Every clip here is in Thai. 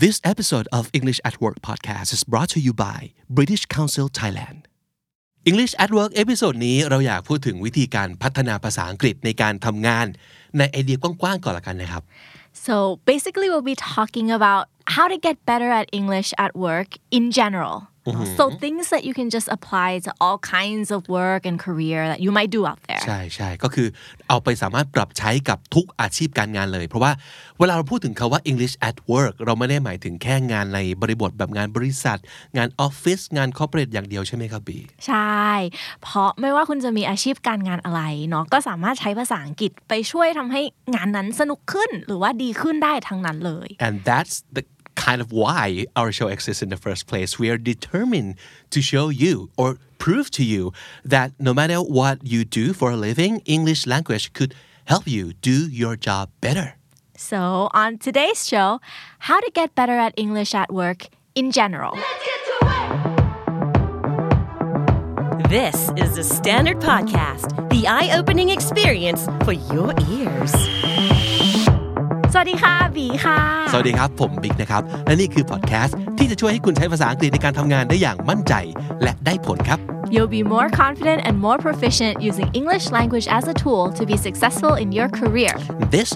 This episode of English at Work podcast is brought to you by British Council Thailand English at Work เอพิโซดนี้เราอยากพูดถึงวิธีการพัฒนาภาษาอังกฤษในการทำงาน ในไอเดียกว้างๆก่อนละกันนะครับ So basically, we'll be talking about how to get better at English at work in general. So things that you can just apply to all kinds of work and career that you might do out there. ใช่ใช่ก็คือเอาไปสามารถปรับใช้กับทุกอาชีพการงานเลย เพราะว่าเวลาเราพูดถึงคาว่า English at work เราไม่ได้หมายถึงแค่งานในบริบทแบบงานบริษัท งานออฟฟิศงานคอร์เปอเรทอย่างเดียวใช่ไหมครับบีใช่ เพราะไม่ว่าคุณจะมีอาชีพการงานอะไรเนาะก็สามารถใช้ภาษาอังกฤษไปช่วยทำให้งานนั้นสนุกขึ้นหรือว่าดีขึ้นได้ทั้งนั้นเลย and that's the kind of why our show exists in the first place. We are determined to show you or prove to you that no matter what you do for a living, English language could help you do your job better. So on today's show how to get better at English at work in general This is the Standard Podcast, the eye opening experience for your ears. สวัสดีค่ะบีค่ะ สวัสดีครับ ผมบิ๊กนะครับ และนี่คือพอดแคสต์ที่จะช่วยให้คุณใช้ภาษาอังกฤษในการทำงานได้อย่างมั่นใจ และได้ผลครับ You'll be more confident and more proficient using English language as a tool to be successful in your career. This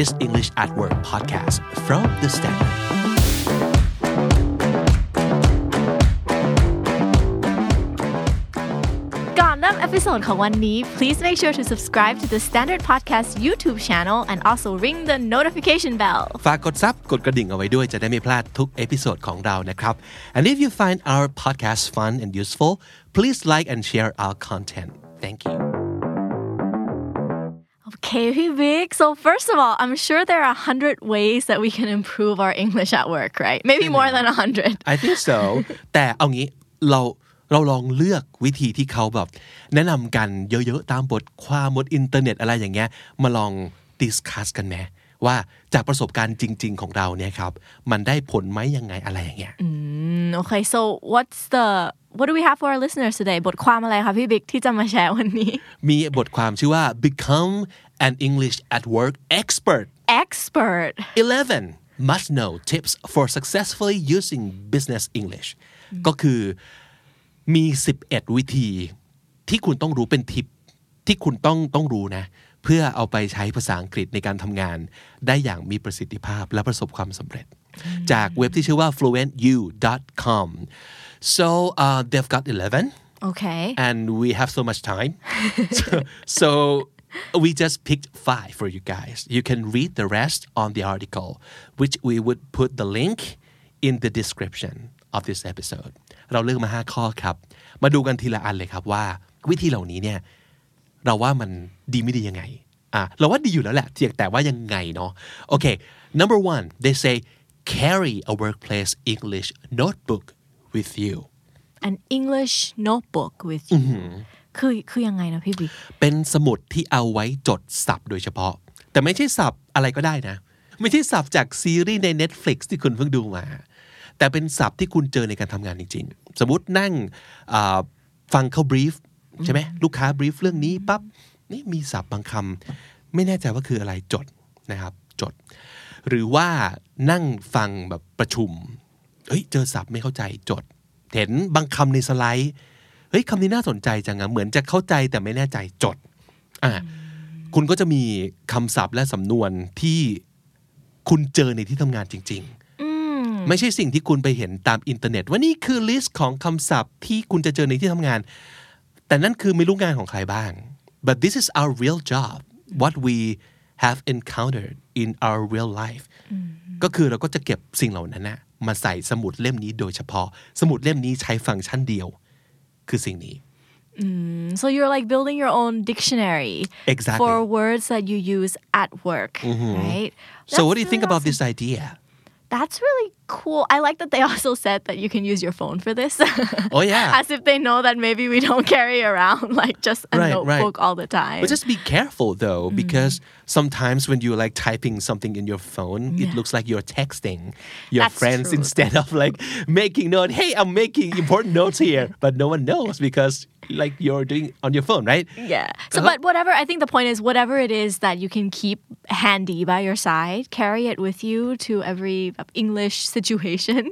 is English at Work podcast from the Standard ก่อนเริ่มเอพิโซดของวันนี้ please make sure to subscribe to the Standard Podcast YouTube channel and also ring the notification bell ฝากกดซับกดกระดิ่งเอาไว้ด้วยจะได้ไม่พลาดทุกเอพิโซดของเรานะครับ and if you find our podcast fun and useful please like and share our content thank you Okay, hey Vic. So first of all, I'm sure there are a hundred ways that we can improve our English at work, right? Maybe more than a hundred. I think so แต่เอางี้เรา เราลองเลือกวิธีที่เขาแบบ แนะนำกันเยอะๆ ตามบทความบนอินเทอร์เน็ตอะไรอย่างเงี้ย มาลองดิสคัสกันไหมว่าจากประสบการณ์จริง ๆ ของเราเนี่ยครับ มันได้ผลไหมยังไงอะไรอย่างเงี้ย Mm, okay, so what's the what do we have for our listeners today? บทความอะไรคะพี่บิ๊กที่จะมาแชร์วันนี้ มีบทความชื่อว่า become an English at work expert Expert 11 must know tips for successfully using business English ก็คือ มี 11 วิธีที่คุณต้องรู้เป็นทิปที่คุณต้องต้องรู้นะ เพื่อเอาไปใช้ภาษาอังกฤษในการทำงาน ได้อย่างมีประสิทธิภาพและประสบความสำเร็จ จากเว็บที่ชื่อว่า fluentu.com so uh, they've got 11 Okay and we have so much time. so, so we just picked five for you guys. You can read the rest on the article, which we would put the link in the description of this episode. เราเลือกมา 5 ข้อครับ มาดูกันทีละอันเลยครับว่า วิธีเหล่านี้เนี่ยเราว่ามันดีไม่ดียังไงอะเราว่าดีอยู่แล้วแหละเพียงแต่ว่ายังไงเนาะโอเค number one they say carry a workplace English notebook with you an English notebook with you คือคือยังไงนะพี่บิ๊กเป็นสมุดที่เอาไว้จดศัพท์โดยเฉพาะ แต่ไม่ใช่ศัพท์อะไรก็ได้นะ ไม่ใช่ศัพท์จากซีรีส์ใน Netflix ที่คุณเพิ่งดูมา แต่เป็นศัพท์ที่คุณเจอในการทำงานจริง ๆ สมมตินั่งอ่าฟังเขาบรีฟใช่ไหมลูกค้าบรีฟเรื่องนี้ปั๊บนี่มีศัพท์บางคำไม่แน่ใจว่าคืออะไรจดนะครับจด หรือว่านั่งฟังแบบประชุมเฮ้ยเจอศัพท์ไม่เข้าใจจด เห็นบางคำในสไลด์เฮ้ยคำนี้น่าสนใจจังอะเหมือนจะเข้าใจแต่ไม่แน่ใจจดอะคุณก็จะมีคำศัพท์และสำนวนที่คุณเจอในที่ทำงานจริง ๆ ไม่ใช่สิ่งที่คุณไปเห็นตามอินเทอร์เน็ต ว่านี่คือ list ของคำศัพท์ที่คุณจะเจอในที่ทำงาน แต่นั่นคือไม่รู้งานของใครบ้าง but this is our real job what we have encountered in our real life ก็คือเราก็จะเก็บสิ่งเหล่านั้นนะมาใส่สมุดเล่มนี้โดยเฉพาะ สมุดเล่มนี้ใช้ฟังก์ชันเดียว คือสิ่งนี้ so you're like building your own dictionary Exactly. for words that you use at work right so what do you That's think really about this idea That's really cool. I like that they also said that you can use your phone for this. Oh, yeah. As if they know that maybe we don't carry around like just a Right, right. notebook all the time. But just be careful though, mm-hmm. because sometimes when you're like typing something in your phone, it looks like you're texting your That's friends true. instead of like making note. Hey, I'm making important notes here, but no one knows because like you're doing on your phone right Yeah. So, but whatever, I think the point is whatever it is that you can keep handy by your side, carry it with you to every English situation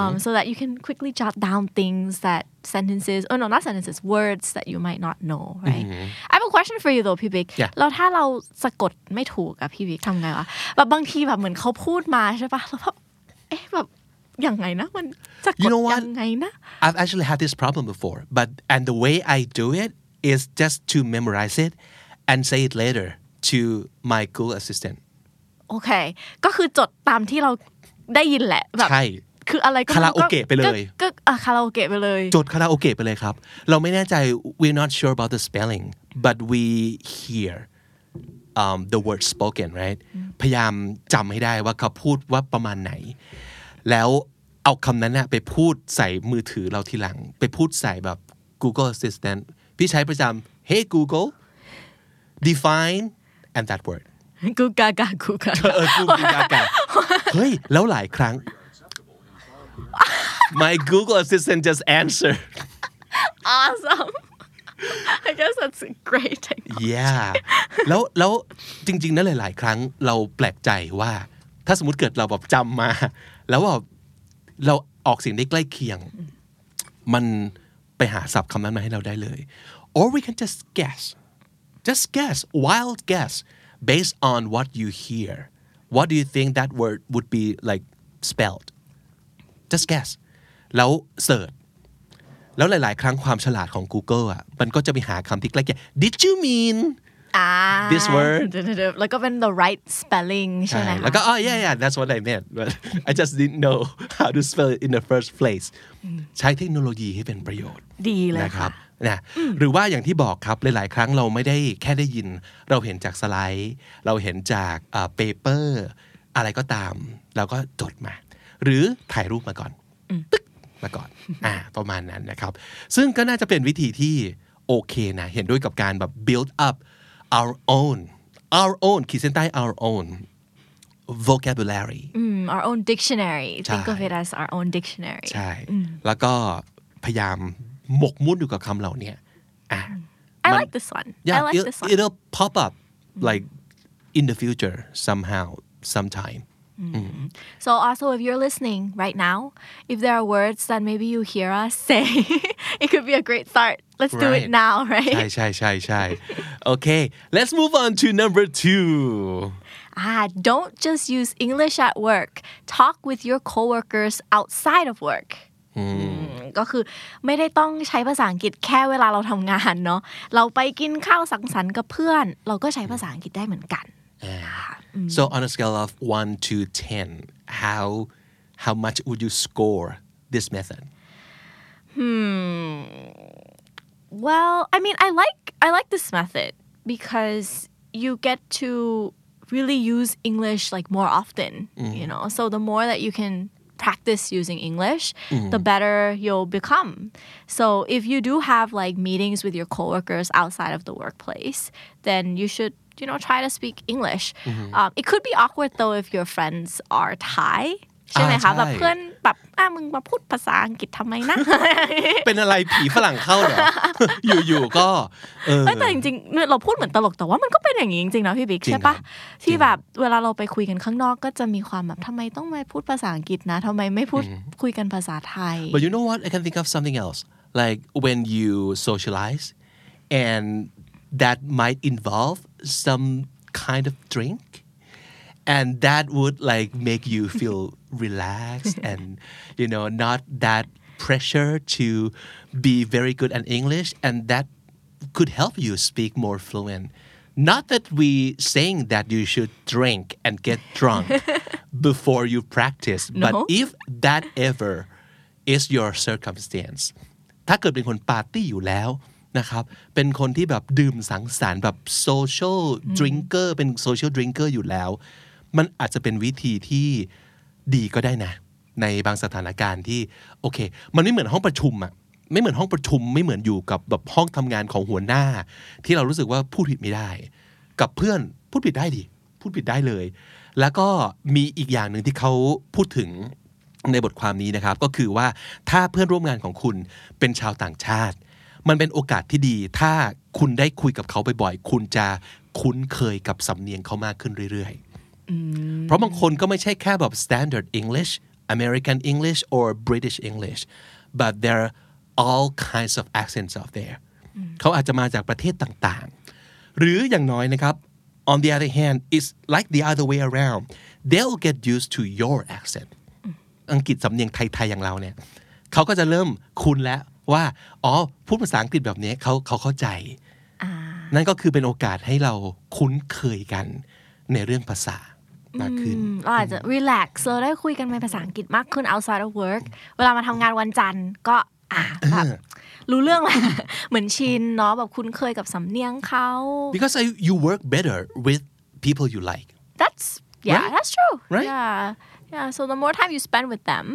um, so that you can quickly jot down things that sentences, oh no, not sentences, words that you might not know, right? I have a question for you though, พี่บิ๊ก Yeah. แล้วถ้าเราสะกดไม่ถูกอะพี่บิ๊กทำไงวะแบบบางทีแบบเหมือนเขาพูดมาใช่ปะแล้วแบบเอ๊ะแบบ ยังไงนะมันสะก You ด know what? ยังไงนะ I've actually had this problem before, but and the way I do it is just to memorize it and say it later to my Google Assistant. โอเค ก็คือจดตามที่เราได้ยินแหละแบบใช่คืออะไรก็ไม่คาราโอเกะไปเลยก็ก็อะคาราโอเกะไปเลยจดคาราโอเกะไปเลยครับ เราไม่แน่ใจ we're not sure about the spelling but we hear um, the word spoken right พยายามจำให้ได้ว่าเขาพูดว่าประมาณไหน แล้วเอาคำนั้นนะไปพูดใส่มือถือเราทีหลัง ไปพูดใส่แบบ Google Assistant พี่ใช้ประจำ Hey Google define and that word กูกากากูกาเออกูกูกากาเฮ้ย แล้วหลายครั้ง my Google Assistant just answer awesome I guess that's a great technique yeah แล้วแล้วจริงๆนะหลาย ๆ ครั้งเราแปลกใจว่า ถ้าสมมติเกิดเราแบบจำมา แล้วว่าเราออกเสียงได้ใกล้เคียง มันไปหาศัพท์คำนั้นมาให้เราได้เลย or we can just guess just guess wild guess based on what you hear what do you think that word would be like spelled just guess แล้วเสิร์ชแล้วหลาย ๆ ครั้งความฉลาดของ Google อะ มันก็จะไปหาคำที่ใกล้เคียง did you mean This word เดี๋ยวๆๆแล้วก็เป็น the right spelling ใช่ไหมใช่คะแล้วก็ oh yeah yeah that's what I meant but I just didn't know how to spell it in the first place ใช้เทคโนโลยีให้เป็นประโยชน์ ดีเลยนะครัค่ะนะหรือว่าอย่างที่บอกครับหลาย ๆ ครั้งเราไม่ได้แค่ได้ยิน เราเห็นจากสไลด์ เราเห็นจาก paper อะไรก็ตาม เราก็จดมา หรือถ่ายรูปมาก่อนตึ๊กมาก่อนอ่าประมาณนั้นนะครับ ซึ่งก็น่าจะเป็นวิธีที่โอเคนะ เห็นด้วยกับการแบบ build up our own our own ขีดเส้นใต้ our own vocabulary Mm, our own dictionary think ใช่ of it as our own dictionary ใช่ แล้วก็พยายามหมกมุ่นอยู่กับคำเหล่านี้อ่ะ I มัน like this one yeah I like it, this one it'll pop up like in the future somehow sometime So also if you're listening right now, if there are words that maybe you hear us say, it could be a great start. Let's do it Right. now, ใช่ right? ใช่ใช่ใช่ okay let's move on to number two Ah, don't just use English at work. Talk with your coworkers outside of work. อืมก็คือไม่ได้ต้องใช้ภาษาอังกฤษแค่เวลาเราทำงานเนาะเราไปกินข้าวสังสรรค์กับเพื่อน เราก็ใช้ภาษาอังกฤษได้เหมือนกัน Ah, mm. so on a scale of 1 to 10 how how much would you score this method Hmm. Well, I mean, I like I like this method because you get to really use English like more often, you mm-hmm. know. So the more that you can practice using English, the mm-hmm. better you'll become. So if you do have like meetings with your coworkers outside of the workplace, then you should you know try to speak English. Um, it could be awkward though if your friends are Thai. ใช่ไหมอ่าคะแบบใช่เพื่อนแบบอะมึงมาพูดภาษาอังกฤษทำไมนะ เป็นอะไรผีฝรั่งเข้าเหรอ อยู่ๆก็เออเอ้ยแต่จริงๆเราพูดเหมือนตลกแต่ว่ามันก็เป็นอย่างนี้จริงๆนะพี่บิ๊กจริงใช่ปะครับที่แบบเวลาเราไปคุยกันข้างนอกก็จะมีความแบบทำไมต้องมาพูดภาษาอังกฤษนะทำไมไม่พูดคุยกันภาษาไทย But you know what? I can think of something else. Like when you socialize and that might involve some kind of drink. And that would like make you feel relaxed and you know not that pressure to be very good at English and that could help you speak more fluent. Not that we saying that you should drink and get drunk before you practice, but No. if that ever is your circumstance ถ้าเกิดเป็นคนปาร์ตี้อยู่แล้ว นะครับ เป็นคนที่แบบดื่มสังสรรค์แบบ social drinker เป็น social drinker อยู่แล้ว มันอาจจะเป็นวิธีที่ดีก็ได้นะ ในบางสถานการณ์ที่โอเค มันไม่เหมือนห้องประชุมอะไม่เหมือนห้องประชุมไม่เหมือนอยู่กับแบบห้องทำงานของหัวหน้า ที่เรารู้สึกว่าพูดผิดไม่ได้ กับเพื่อนพูดผิดได้ดิพูดผิดได้เลย แล้วก็มีอีกอย่างหนึ่งที่เขาพูดถึงในบทความนี้นะครับ ก็คือว่าถ้าเพื่อนร่วมงานของคุณเป็นชาวต่างชาติ มันเป็นโอกาสที่ดี ถ้าคุณได้คุยกับเขาบ่อยๆ คุณจะคุ้นเคยกับสำเนียงเขามากขึ้นเรื่อยๆ เพราะบางคนก็ไม่ใช่แค่แบบ standard English American English or British English but there are all kinds of accents out there เขาอาจจะมาจากประเทศต่างๆ หรืออย่างน้อยนะครับ on the other hand it's like the other way around they'll get used to your accent อังกฤษสำเนียงไทย ๆ อย่างเราเนี่ยเขาก็จะเริ่มคุ้นแล้ว ว่าอ๋อพูดภาษาอังกฤษแบบนี้เขาเขาเข้าใจนั่นก็คือเป็นโอกาสให้เราคุ้นเคยกันในเรื่องภาษามากขึ้นเราอาจจะ relax เราได้คุยกันเป็นภาษาอังกฤษมากขึ้น outside of work เวลามาทำงานวันจันทร์ก็อะแบบรู้เรื่องแหละเหมือนชินเนาะแบบคุ้นเคยกับสำเนียงเขา because I, you work better with people you like that's yeah Right? that's true Right? yeah yeah so the more time you spend with them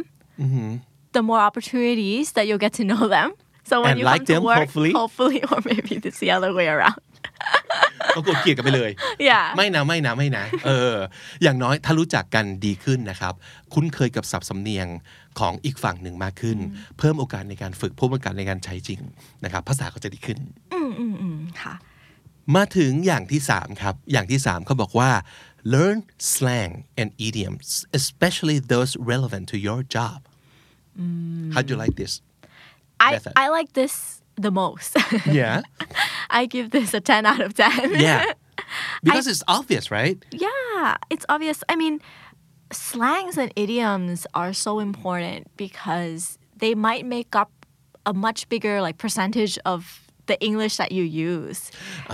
Mm-hmm. The more opportunities that you'll get to know them so when And you like come to them, work hopefully. hopefully or maybe it's the other way around ก็กดเกลียดกันไปเลย yeah ไม่นะไม่นะไม่นะ เออ อย่างน้อยถ้ารู้จักกันดีขึ้นนะครับ คุ้นเคยกับศัพท์สำเนียงของอีกฝั่งหนึ่งมากขึ้น เพิ่มโอกาสในการฝึกเพิ่มโอกาสในการใช้จริงนะครับ ภาษาก็จะดีขึ้น อืมอืมอืมค่ะ มาถึงอย่างที่3ครับ อย่างที่3เขาบอกว่า learn slang and idioms especially those relevant to your job Mm. how do you like this I Method. I like this the most yeah I give this a 10 out of 10 yeah because it's obvious right Yeah, it's obvious. I mean, slangs and idioms are so important because they might make up a much bigger like percentage of the English that you use.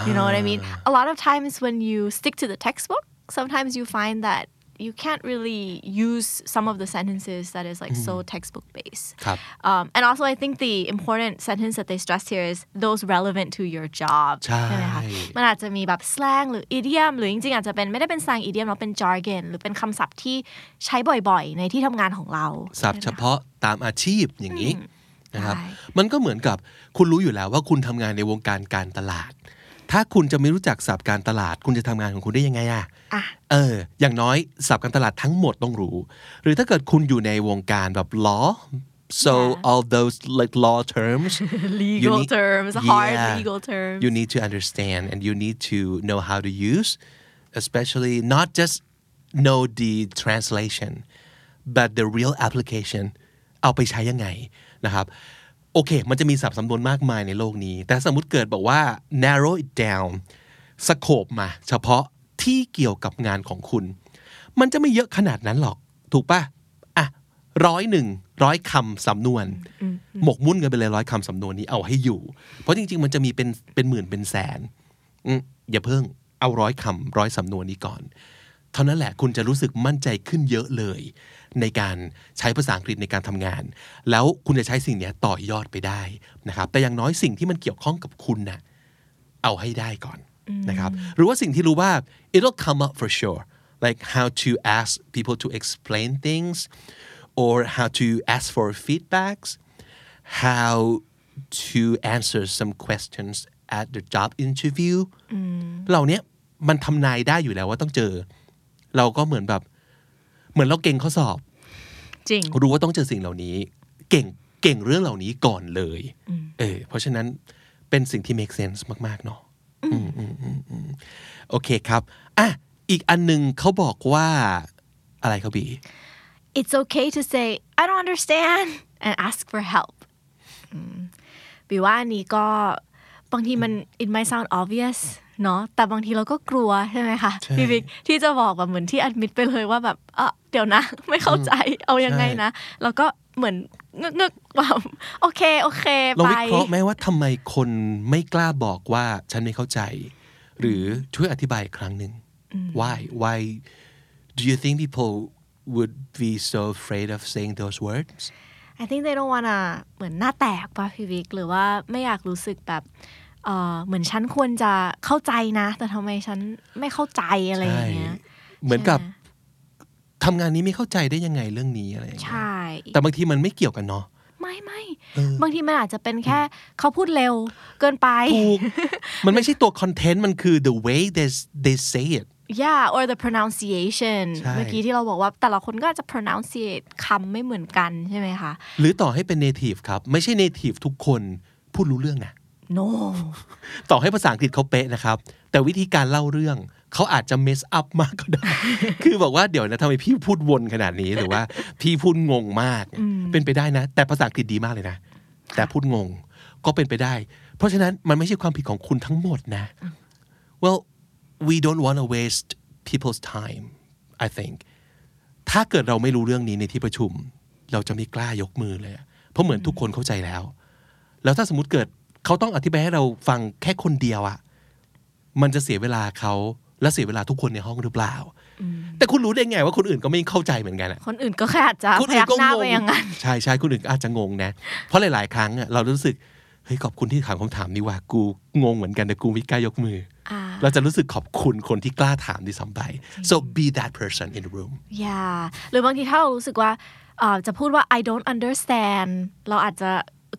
You know what I mean? Ah. A lot of times when you stick to the textbook, sometimes you find that you can't really use some of the sentences that is like so textbook based. ครับ Um, and also, I think the important sentence that they stress here is those relevant to your job ใช่ไหมคะมันอาจจะมีแบบ slang หรือ idiom หรือจริงๆอาจจะเป็นไม่ได้เป็น slang idiom หรอกเป็น jargon หรือเป็นคำศัพท์ที่ใช้บ่อยๆ ในที่ทำงานของเราศัพท์เฉพาะตามอาชีพอย่างนี้นะครับใช่มันก็เหมือนกับคุณรู้อยู่แล้วว่าคุณทำงานในวงการการตลาด ถ้าคุณจะไม่รู้จักศัพท์การตลาด คุณจะทำงานของคุณได้ยังไงอะอะ เออ อย่างน้อยศัพท์การตลาดทั้งหมดต้องรู้ หรือถ้าเกิดคุณอยู่ในวงการแบบ law so Yeah. all those like law terms legal you need- terms hard Yeah. legal terms you need to understand and you need to know how to use especially not just know the translation but the real application เอาไปใช้ยังไงนะครับโอเค มันจะมีศัพท์สำนวนมากมายในโลกนี้ แต่สมมติเกิดบอกว่า narrow it down สโคบมา เฉพาะ ที่เกี่ยวกับงานของคุณ มันจะไม่เยอะขนาดนั้นหรอก ถูกปะอะร้อยหนึ่งร้อยคำสำนวน หมกมุ่นกันไปเลยร้อยคำสำนวนนี้เอาให้อยู่ เพราะจริง ๆ มันจะมีเป็นเป็นหมื่นเป็นแสนอืมอย่าเพิ่งเอาร้อยคำร้อยสำนวนนี้ก่อน เท่านั้นแหละคุณจะรู้สึกมั่นใจขึ้นเยอะเลย ในการใช้ภาษาอังกฤษในการทำงาน แล้วคุณจะใช้สิ่งเนี้ยต่อยอดไปได้นะครับ แต่อย่างน้อยสิ่งที่มันเกี่ยวข้องกับคุณน่ะเอาให้ได้ก่อน นะครับหรือว่าสิ่งที่รู้ว่า it'll come up for sure like how to ask people to explain things or how to ask for feedbacks how to answer some questions at the job interview เหล่าเนี้ยมันทำนายได้อยู่แล้วว่าต้องเจอ เราก็เหมือนแบบ เหมือนเราเก่งข้อสอบ จริง รู้ว่าต้องเจอสิ่งเหล่านี้ เก่งเก่งเรื่องเหล่านี้ก่อนเลย เออ เพราะฉะนั้นเป็นสิ่งที่ make sense มาก ๆ เนาะอืมอืมอืมอืม โอเคครับอะอีกอันหนึ่งเขาบอกว่าอะไรเขาบี it's okay to say I don't understand and ask for help อืมบีว่าอันนี้ก็บางทีมัน it might sound obvious เนาะแต่บางทีเราก็กลัวใช่ไหมคะใช่พี่บิ๊กที่จะบอกแบบเหมือนที่ admit ไปเลยว่าแบบเออเดี๋ยวนะ ไม่เข้าใจเอายังไงนะแล้วก็เหมือนงึกงึกๆแบบโอเคโอเคลองไปวิเคราะห์ไหมว่าทำไมคนไม่กล้าบอกว่าฉันไม่เข้าใจ หรือช่วยอธิบายอีกครั้งหนึ่ง why why do you think people would be so afraid of saying those words I think they don't wanna เหมือนหน้าแตกป่ะพี่วิกหรือว่าไม่อยากรู้สึกแบบเออเหมือนฉันควรจะเข้าใจนะ แต่ทำไมฉันไม่เข้าใจอะไรอย่างเงี้ยเหมือนกับใช่ไห ทำงานนี้ไม่เข้าใจได้ยังไงเรื่องนี้อะไรอย่างเงี้ยใช่ แต่บางทีมันไม่เกี่ยวกันเนาะไม่ไม่บางทีมันอาจจะเป็นแค่เขาพูดเร็วเกินไปถูกมันไม่ใช่ตัวคอนเทนต์มันคือ the way they they say it yeah or the pronunciation ใช่เมื่อกี้ที่เราบอกว่าแต่ละคนก็อาจจะ pronunciate คำไม่เหมือนกันใช่ไหมคะ หรือต่อให้เป็น native ครับ ไม่ใช่ native ทุกคนพูดรู้เรื่องนะ no ต่อให้ภาษาอังกฤษเขาเป๊ะนะครับ แต่วิธีการเล่าเรื่อง เขาอาจจะ mess up มากก็ได้ คือบอกว่าเดี๋ยวนะทำไมพี่พูดวนขนาดนี้หรือว่าพี่พูดงงมาก เป็นไปได้นะ แต่ภาษาอังกฤษดีมากเลยนะ แต่พูดงงก็เป็นไปได้ เพราะฉะนั้นมันไม่ใช่ความผิดของคุณทั้งหมดนะ well we don't want to waste people's time I think ถ้าเกิดเราไม่รู้เรื่องนี้ในที่ประชุม เราจะไม่กล้ายกมือเลยอะเพราะเหมือนทุกคนเข้าใจแล้ว แล้วถ้าสมมติเกิดเขาต้องอธิบายให้เราฟังแค่คนเดียวอะมันจะเสียเวลาเขา และเสียเวลาทุกคนในห้องหรือเปล่า แต่คุณรู้ได้ไงว่าคนอื่นก็ไม่เข้าใจเหมือนกันอะคนอื่นก็แค่อาจจะคนพอื่ยันกก็หน้างไปงอย่างนั้นใช่ใช่คนอื่นก็อาจจะงงนะ เพราะหลาย ๆ ครั้งอะเรารู้สึกเฮ้ยขอบคุณที่ถามคำถามนี้ว่ากูงงเหมือนกันแต่กูไม่กล้ายกมือออ่าเราจะรู้สึกขอบคุณคนที่กล้าถามด้วยซ้ำไป so be that person in the room yeah หรือบางทีถ้าเรารู้สึกว่าเอ่อจะพูดว่า I don't understand เราอาจจะ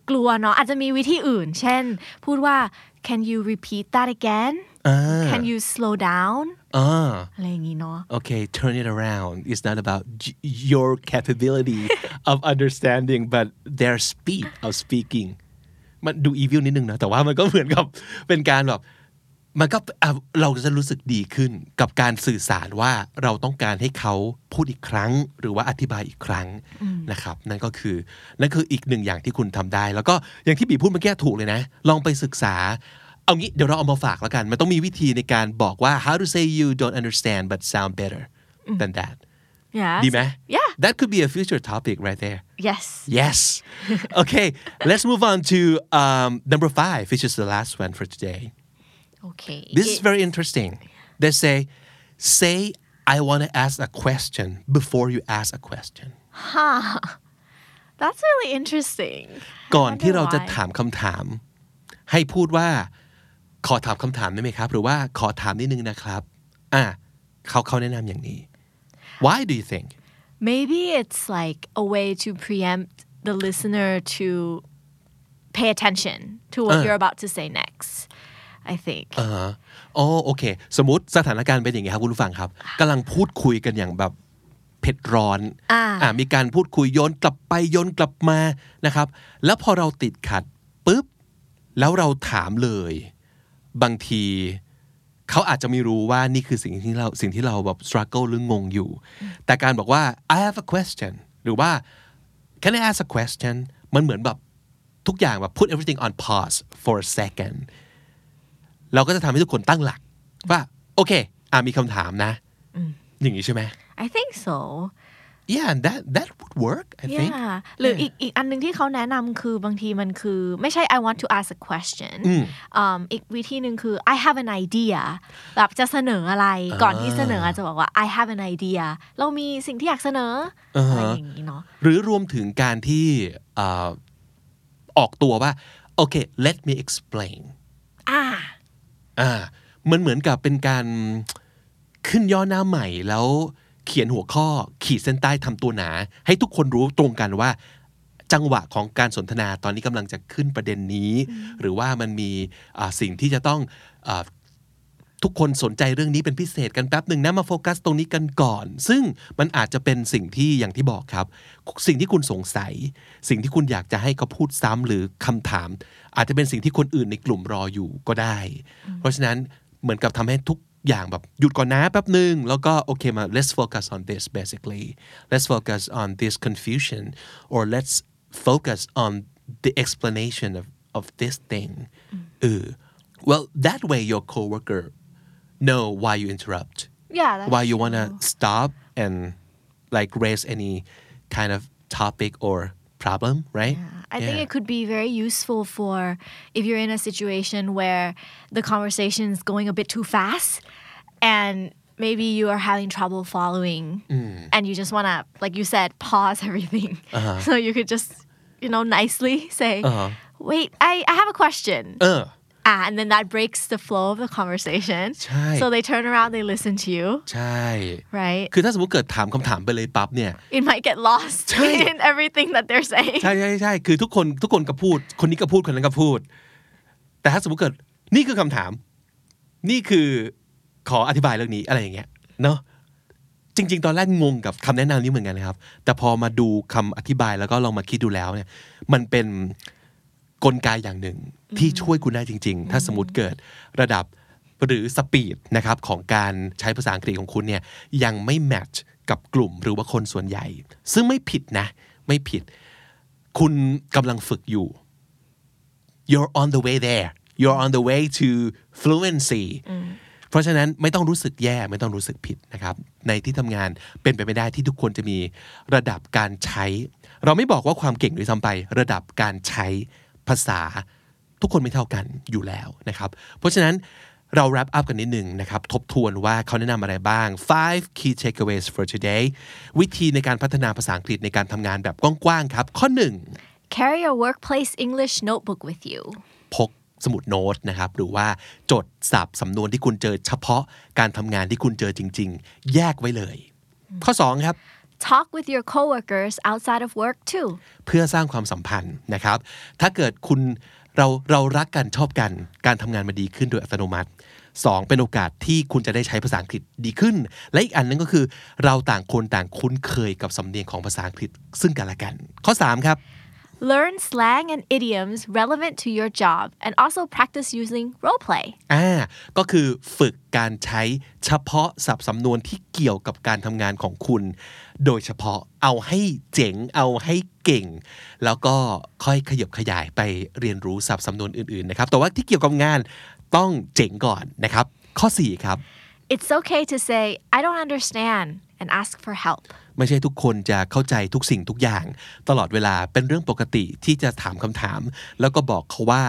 กลัวเนาะอาจจะมีวิธีอื่น เช่น พูดว่า can you repeat that again อ่า can you slow down อ่าอะไรอย่างงี้เนาะ okay turn it around it's not about j- your capability of understanding but their speed of speaking มันดู evil นิดนึงนะ แต่ว่ามันก็เหมือนกับเป็นการแบบมันก็อะเราจะรู้สึกดีขึ้นกับการสื่อสารว่าเราต้องการให้เขาพูดอีกครั้ง หรือว่าอธิบายอีกครั้งนะครับ นั่นก็คือนั่นคืออีกหนึ่งอย่างที่คุณทำได้ แล้วก็อย่างที่บีพูดเมื่อกี้ถูกเลยนะ ลองไปศึกษา เอางี้เดี๋ยวเราเอามาฝากแล้วกัน มันต้องมีวิธีในการบอกว่า how to say you don't understand but sound better than that yeah ดีไหม yeah that could be a future topic right there yes Yes. Okay, let's move on to um, number five, which is the last one for today. okay This is very interesting. They say, say, I want to ask a question before you ask a question. that's really interesting ก่อนที่เราจะ why ถามคำถาม ให้พูดว่า ขอถามคำถามได้ไหมครับ หรือว่าขอถามนิดนึงนะครับอะเขาเขาแนะนำอย่างนี้ Why do you think? maybe it's like a way to preempt the listener to pay attention to what you're about to say next I think อ่าฮะอ๋อโอเค สมมติสถานการณ์เป็นอย่างนี้ครับคุณผู้ฟังครับกำลังพูดคุยกันอย่างแบบเผ็ดร้อนอ่าอ่ามีการพูดคุยโยนกลับไปโยนกลับมานะครับ แล้วพอเราติดขัดปุ๊บ แล้วเราถามเลย บางทีเขาอาจจะไม่รู้ว่านี่คือสิ่งที่เราสิ่งที่เราแบบ struggle หรืองงอยู่ แต่การบอกว่า I have a question หรือว่า can I ask a question มันเหมือนแบบทุกอย่างแบบ put everything on pause for a second เราก็จะทำให้ทุกคนตั้งหลักว่า โอเค อ่ามีคำถามนะ อย่างนี้ใช่ไหม I think so yeah that that would work I think yeah หรืออีกอีกอันหนึงที่เขาแนะนำคือบางทีมันคือไม่ใช่ I want to ask a question อืมอีกวิธีหนึ่งคือ I have an idea แบบจะเสนออะไรก่อนที่เสนออาจจะบอกว่า I have an idea เรามีสิ่งที่อยากเสนออะไรอย่างนี้เนาะหรือรวมถึงการที่เอ่อออกตัวว่าโอเค let me explain อ่าอ่ามันเหมือนกับเป็นการขึ้นย่อหน้าใหม่แล้ว เขียนหัวข้อขีดเส้นใต้ทำตัวหนา ให้ทุกคนรู้ตรงกันว่า จังหวะของการสนทนาตอนนี้กำลังจะขึ้นประเด็นนี้ หรือว่ามันมีอ่าสิ่งที่จะต้องอาทุกคนสนใจเรื่องนี้เป็นพิเศษกันแป๊บหนึ่งนะมาโฟกัสตรงนี้กันก่อน ซึ่งมันอาจจะเป็นสิ่งที่อย่างที่บอกครับ สิ่งที่คุณสงสัย สิ่งที่คุณอยากจะให้เขาพูดซ้ำหรือคำถาม อาจจะเป็นสิ่งที่คนอื่นในกลุ่มรออยู่ก็ได้ เพราะฉะนั้นเหมือนกับทำให้ทุก อย่างแบบหยุดก่อนนะแป๊บหนึ่งแล้วก็โอเคมา let's focus on this basically let's focus on this confusion or let's focus on the explanation of of this thing เออ well that way your coworker know why you interrupt yeah that's why you want to true. stop and like raise any kind of topic or problem, right? Yeah. I yeah. think it could be very useful for if you're in a situation where the conversation is going a bit too fast and maybe you are having trouble following mm. and you just want to like you said pause everything. Uh-huh. So you could just you know nicely say uh-huh. wait, I I have a question. Uh. Ah, and then that breaks the flow of the conversation ใช่ so they turn around they listen to you ใช่ right คือถ้าสมมติเกิดถามคำถามไปเลยปั๊บเนี่ย it might get lost ใช่ in everything that they're saying ใช่ใช่ใช่คือทุกคนทุกคนก็พูด คนนี้ก็พูดคนนั้นก็พูด แต่ถ้าสมมติเกิดนี่คือคำถาม นี่คือขออธิบายเรื่องนี้อะไรอย่างเงี้ยเนาะจริง ๆ ตอนแรกงงกับคำแนะนำนี้เหมือนกันนะครับ แต่พอมาดูคำอธิบายแล้วก็ลองมาคิดดูแล้วเนี่ย มันเป็นกลไกอย่างหนึ่ง ที่ช่วยคุณได้จริง ๆ ถ้าสมมติเกิดระดับหรือสปีดนะครับของการใช้ภาษาอังกฤษของคุณเนี่ยยังไม่แมทช์กับกลุ่มหรือว่าคนส่วนใหญ่ ซึ่งไม่ผิดนะ ไม่ผิด คุณกำลังฝึกอยู่ you're on the way there you're on the way to fluency เพราะฉะนั้นไม่ต้องรู้สึกแย่ไม่ต้องรู้สึกผิดนะครับ ในที่ทำงานเป็นไปไม่ได้ที่ทุกคนจะมีระดับการใช้ เราไม่บอกว่าความเก่งหรือทำไประดับการใช้ภาษา ทุกคนไม่เท่ากันอยู่แล้วนะครับ เพราะฉะนั้นเรา wrap up กันนิดหนึ่งนะครับ ทบทวนว่าเขาแนะนำอะไรบ้าง five key takeaways for today วิธีในการพัฒนาภาษาอังกฤษในการทำงานแบบกว้างๆครับ ข้อหนึ่ง Carry a workplace English notebook with you พกสมุดโน้ตนะครับ หรือว่าจดสับสำนวนที่คุณเจอเฉพาะการทำงานที่คุณเจอจริง ๆ แยกไว้เลย ข้อ2ครับ Talk with your coworkers outside of work too เพื่อสร้างความสัมพันธ์นะครับ ถ้าเกิดคุณ เราเรารักกันชอบกันการทำงานมาดีขึ้นโดยอัตโนมัติ 2. เป็นโอกาสที่คุณจะได้ใช้ภาษาอังกฤษดีขึ้น และอีกอันนึงก็คือ เราต่างคนต่างคุ้นเคยกับสำเนียงของภาษาอังกฤษซึ่งกันและกัน ข้อ 3 ครับ Learn slang and idioms relevant to your job and also practice using role play อ่า ก็คือฝึกการใช้เฉพาะศัพท์สำนวนที่เกี่ยวกับการทำงานของคุณ โดยเฉพาะเอาให้เจ๋ง เอาให้เก่ง แล้วก็ค่อยขยับขยายไปเรียนรู้ศัพท์สำนวนอื่นๆ นะครับ แต่ว่าที่เกี่ยวกับงานต้องเจ๋งก่อนนะครับ ข้อ 4 ครับ It's okay to say I don't understand and ask for help ไม่ใช่ทุกคนจะเข้าใจทุกสิ่งทุกอย่าง ตลอดเวลาเป็นเรื่องปกติที่จะถามคำถาม แล้วก็บอกเขาว่า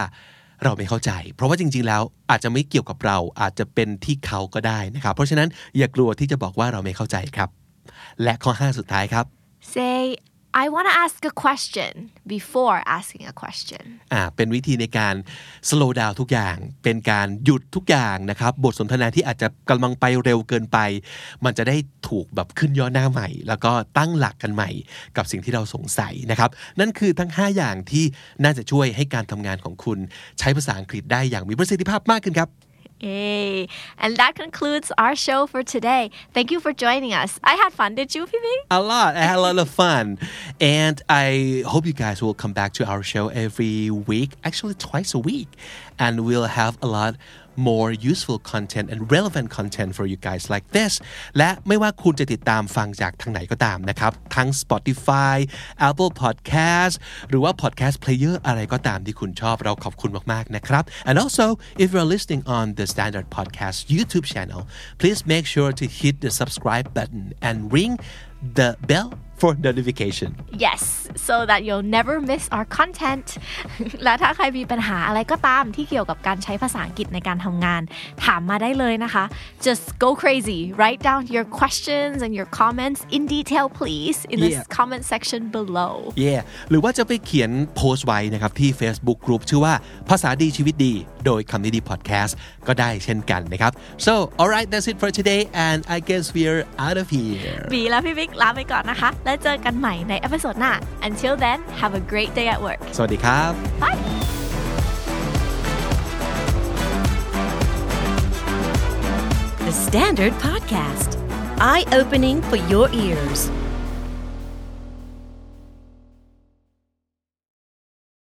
เราไม่เข้าใจ เพราะว่าจริง ๆ แล้วอาจจะไม่เกี่ยวกับเราอาจจะเป็นที่เขาก็ได้นะครับ เพราะฉะนั้นอย่ากลัวที่จะบอกว่าเราไม่เข้าใจครับ และข้อ 5 สุดท้ายครับ Say I want to ask a question before asking a question อ่าเป็นวิธีในการ slow down ทุกอย่าง เป็นการหยุดทุกอย่างนะครับ บทสนทนาที่อาจจะกำลังไปเร็วเกินไป มันจะได้ถูกแบบขึ้นย่อหน้าใหม่ แล้วก็ตั้งหลักกันใหม่ กับสิ่งที่เราสงสัยนะครับ นั่นคือทั้ง 5 อย่างที่น่าจะช่วยให้การทำงานของคุณ ใช้ภาษาอังกฤษได้อย่างมีประสิทธิภาพมากขึ้นครับ Yay. And that concludes our show for today. Thank you for joining us. I had fun. Did you, Phoebe? A lot. I had a lot of fun. And I hope you guys will come back to our show every week, actually twice a week. And we'll have a lot more useful content and relevant content for you guys like this และไม่ว่าคุณจะติดตามฟังจากทางไหนก็ตามนะครับ ทั้ง Spotify Apple Podcast หรือว่า Podcast Player อะไรก็ตามที่คุณชอบเราขอบคุณมากๆนะครับ and also if you're listening on the Standard Podcast YouTube channel please make sure to hit the subscribe button and ring the bell for notification Yes, so that you'll never miss our content และถ้าใครมีปัญหาอะไรก็ตามที่เกี่ยวกับการใช้ภาษาอังกฤษในการทำงาน ถามมาได้เลยนะคะ Just go crazy. Write down your questions and your comments in detail, please, in the Yeah. comment section below. yeah หรือว่าจะไปเขียนโพสต์ไว้นะครับที่ Facebook Group ชื่อว่าภาษาดีชีวิตดี โดยคำนี้ดี podcast ก็ได้เช่นกันนะครับ so alright that's it for today and I guess we're out of here บีและพี่บิ๊กลาไปก่อนนะคะแล้วเจอกันใหม่ในเอพิโซดหน้า Until then, have a great day at work. สวัสดีครับ Bye. The Standard Podcast, eye opening for your ears.